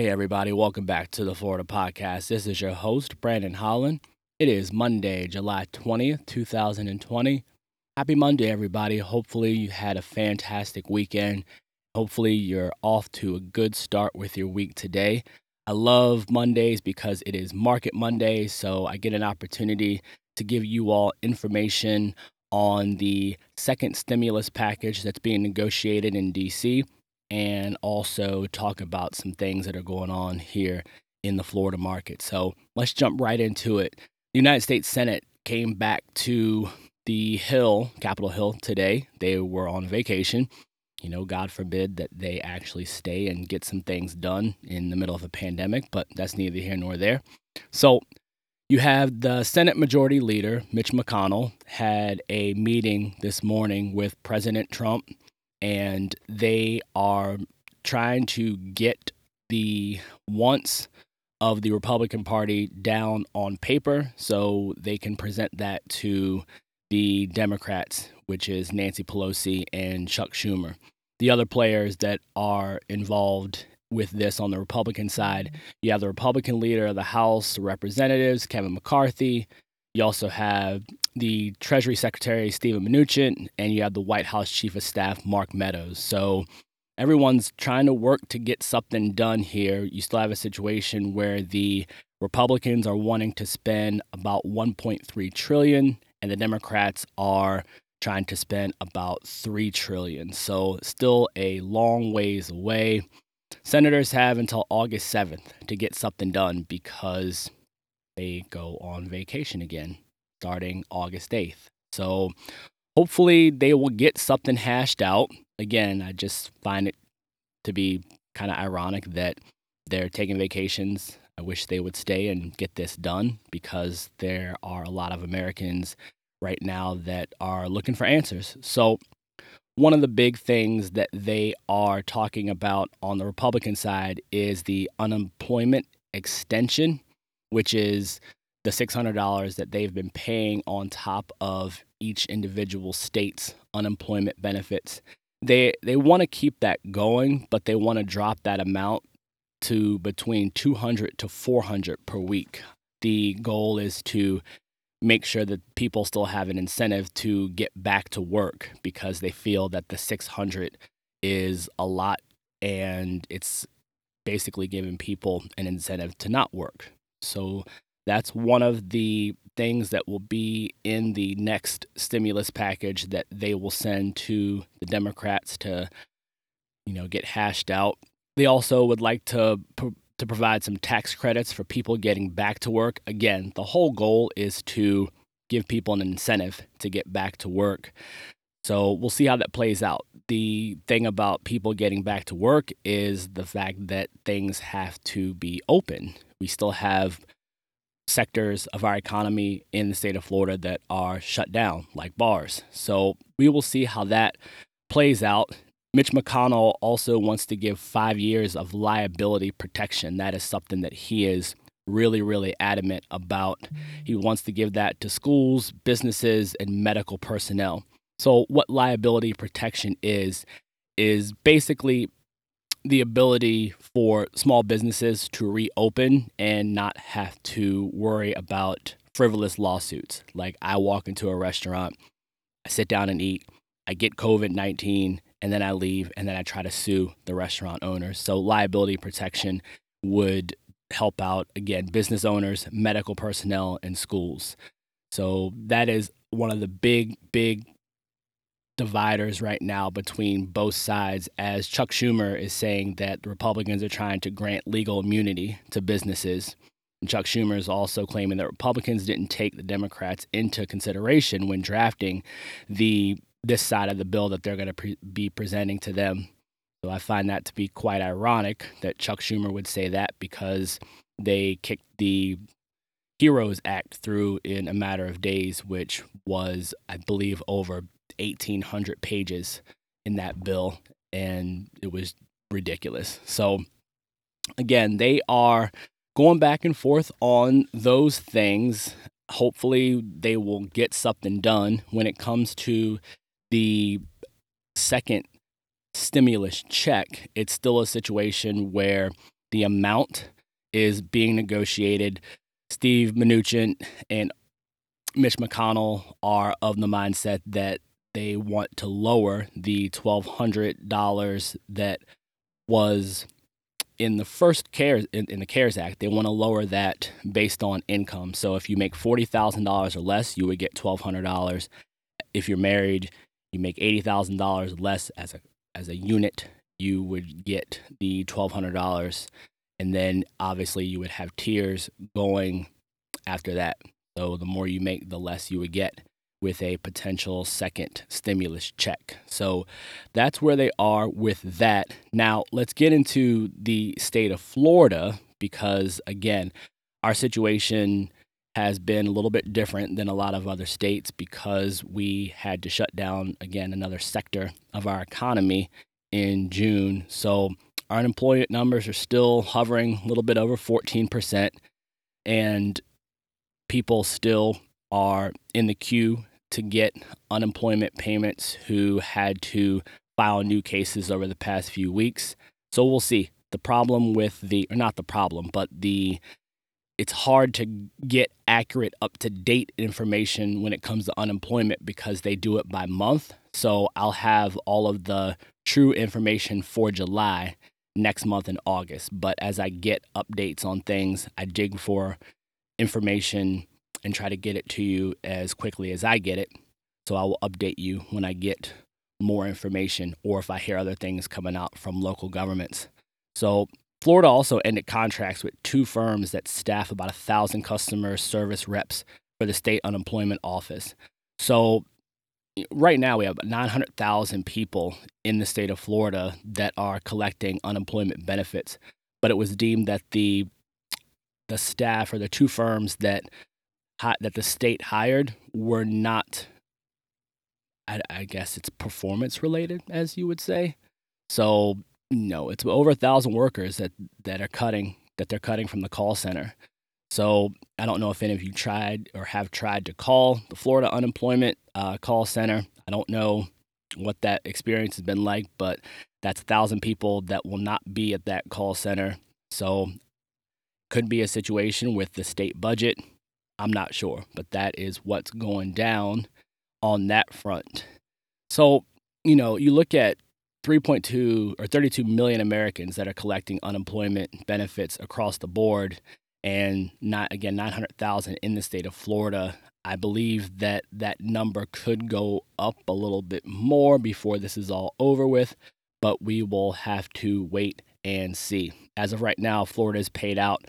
Hey, everybody, welcome back to the Florida Podcast. This is your host, Brandon Holland. It is Monday, July 20th, 2020. Happy Monday, everybody. Hopefully, you had a fantastic weekend. Hopefully, you're off to a good start with your week today. I love Mondays because it is Market Monday, so I get an opportunity to give you all information on the second stimulus package that's being negotiated in DC and also talk about some things that are going on here in the Florida market. So let's jump right into it. The United States Senate came back to the Hill, Capitol Hill, today. They were on vacation. You know, God forbid that they actually stay and get some things done in the middle of a pandemic, but that's neither here nor there. So you have the Senate Majority Leader, Mitch McConnell, had a meeting this morning with President Trump and they are trying to get the wants of the Republican Party down on paper so they can present that to the Democrats, which is Nancy Pelosi and Chuck Schumer. The other players that are involved with this on the Republican side, you have the Republican leader of the House Representatives, Kevin McCarthy. You also have the Treasury Secretary, Steven Mnuchin, and you have the White House Chief of Staff, Mark Meadows. So everyone's trying to work to get something done here. You still have a situation where the Republicans are wanting to spend about 1.3 trillion and the Democrats are trying to spend about 3 trillion. So still a long ways away. Senators have until August 7th to get something done because they go on vacation again starting August 8th. So hopefully they will get something hashed out. Again, I just find it to be kind of ironic that they're taking vacations. I wish they would stay and get this done because there are a lot of Americans right now that are looking for answers. So, one of the big things that they are talking about on the Republican side is the unemployment extension, which is the $600 that they've been paying on top of each individual state's unemployment benefits. They they want to keep that going, but they want to drop that amount to between 200 to 400 per week. The goal is to make sure that people still have an incentive to get back to work because they feel that the 600 is a lot and it's basically giving people an incentive to not work. So that's one of the things that will be in the next stimulus package that they will send to the Democrats to, you know, get hashed out. They also would like to to provide some tax credits for people getting back to work. Again, the whole goal is to give people an incentive to get back to work. So we'll see how that plays out. The thing about people getting back to work is the fact that things have to be open. We still have sectors of our economy in the state of Florida that are shut down, like bars. So we will see how that plays out. Mitch McConnell also wants to give five years of liability protection. That is something that he is really, really adamant about. Mm-hmm. He wants to give that to schools, businesses, and medical personnel. So, what liability protection is, is basically the ability for small businesses to reopen and not have to worry about frivolous lawsuits. Like I walk into a restaurant, I sit down and eat, I get COVID 19, and then I leave, and then I try to sue the restaurant owners. So liability protection would help out, again, business owners, medical personnel, and schools. So that is one of the big, big dividers right now between both sides as Chuck Schumer is saying that the Republicans are trying to grant legal immunity to businesses. And Chuck Schumer is also claiming that Republicans didn't take the Democrats into consideration when drafting the this side of the bill that they're going to pre- be presenting to them. So I find that to be quite ironic that Chuck Schumer would say that because they kicked the Heroes Act through in a matter of days, which was, I believe, over 1,800 pages in that bill, and it was ridiculous. So, again, they are going back and forth on those things. Hopefully, they will get something done when it comes to the second stimulus check. It's still a situation where the amount is being negotiated. Steve Mnuchin and Mitch McConnell are of the mindset that they want to lower the $1,200 that was in the first CARES in, in, the CARES Act. They want to lower that based on income. So if you make forty thousand dollars or less, you would get twelve hundred dollars. If you're married, you make eighty thousand dollars less as a as a unit, you would get the twelve hundred dollars, and then obviously you would have tiers going after that. So the more you make, the less you would get with a potential second stimulus check. So that's where they are with that. Now, let's get into the state of Florida because, again, our situation has been a little bit different than a lot of other states because we had to shut down, again, another sector of our economy in June. So our unemployment numbers are still hovering a little bit over 14%, and people still are in the queue to get unemployment payments who had to file new cases over the past few weeks. So we'll see. The problem with the, or not the problem, but the, it's hard to get accurate, up to date information when it comes to unemployment because they do it by month. So I'll have all of the true information for July next month in August. But as I get updates on things, I dig for information and try to get it to you as quickly as I get it. So I will update you when I get more information or if I hear other things coming out from local governments. So Florida also ended contracts with two firms that staff about a thousand customer service reps for the state unemployment office. So right now we have 900,000 people in the state of Florida that are collecting unemployment benefits, but it was deemed that the the staff or the two firms that that the state hired were not I, I guess it's performance related as you would say. So no it's over a thousand workers that that are cutting that they're cutting from the call center. So i don't know if any of you tried or have tried to call the florida unemployment uh, call center. I don't know what that experience has been like but that's a thousand people that will not be at that call center. So could be a situation with the state budget I'm not sure, but that is what's going down on that front. So, you know, you look at 3.2 or 32 million Americans that are collecting unemployment benefits across the board and not again 900,000 in the state of Florida. I believe that that number could go up a little bit more before this is all over with, but we will have to wait and see. As of right now, Florida has paid out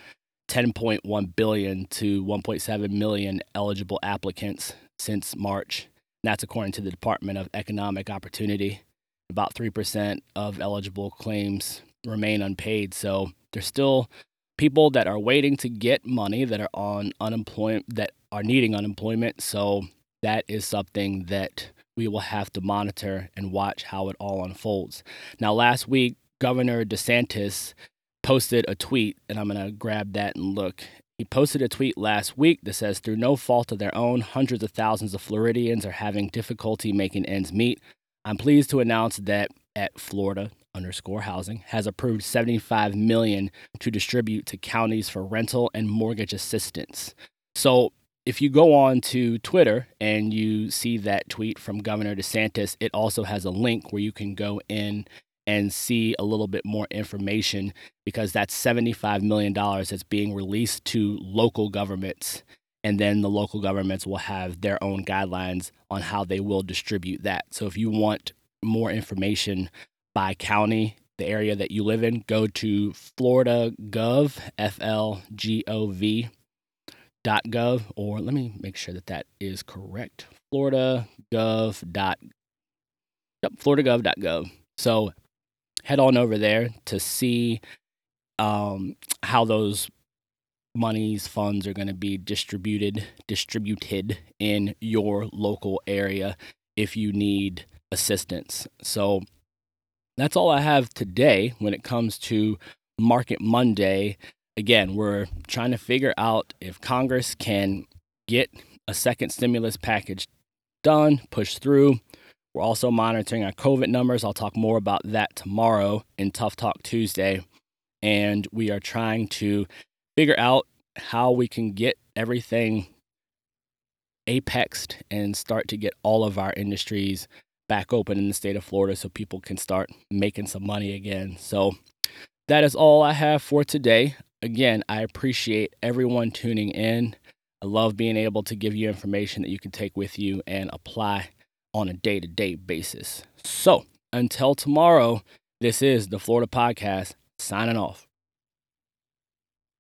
10.1 billion to 1.7 million eligible applicants since March. That's according to the Department of Economic Opportunity. About 3% of eligible claims remain unpaid. So there's still people that are waiting to get money that are on unemployment that are needing unemployment. So that is something that we will have to monitor and watch how it all unfolds. Now, last week, Governor DeSantis posted a tweet, and I'm going to grab that and look. He posted a tweet last week that says, Through no fault of their own, hundreds of thousands of Floridians are having difficulty making ends meet. I'm pleased to announce that at Florida underscore housing has approved 75 million to distribute to counties for rental and mortgage assistance. So if you go on to Twitter and you see that tweet from Governor DeSantis, it also has a link where you can go in and see a little bit more information because that's $75 million that's being released to local governments. And then the local governments will have their own guidelines on how they will distribute that. So if you want more information by county, the area that you live in, go to Florida Gov, F L G O V dot gov, or let me make sure that that is correct. Florida Gov dot yep, FloridaGov.gov. So head on over there to see um, how those monies funds are going to be distributed distributed in your local area if you need assistance. So that's all i have today when it comes to market monday. Again we're trying to figure out if congress can get a second stimulus package done pushed through we're also monitoring our COVID numbers. I'll talk more about that tomorrow in Tough Talk Tuesday. and we are trying to figure out how we can get everything apexed and start to get all of our industries back open in the state of Florida so people can start making some money again. So that is all I have for today. Again, I appreciate everyone tuning in. I love being able to give you information that you can take with you and apply on a day to day basis. So until tomorrow, this is the Florida Podcast signing off.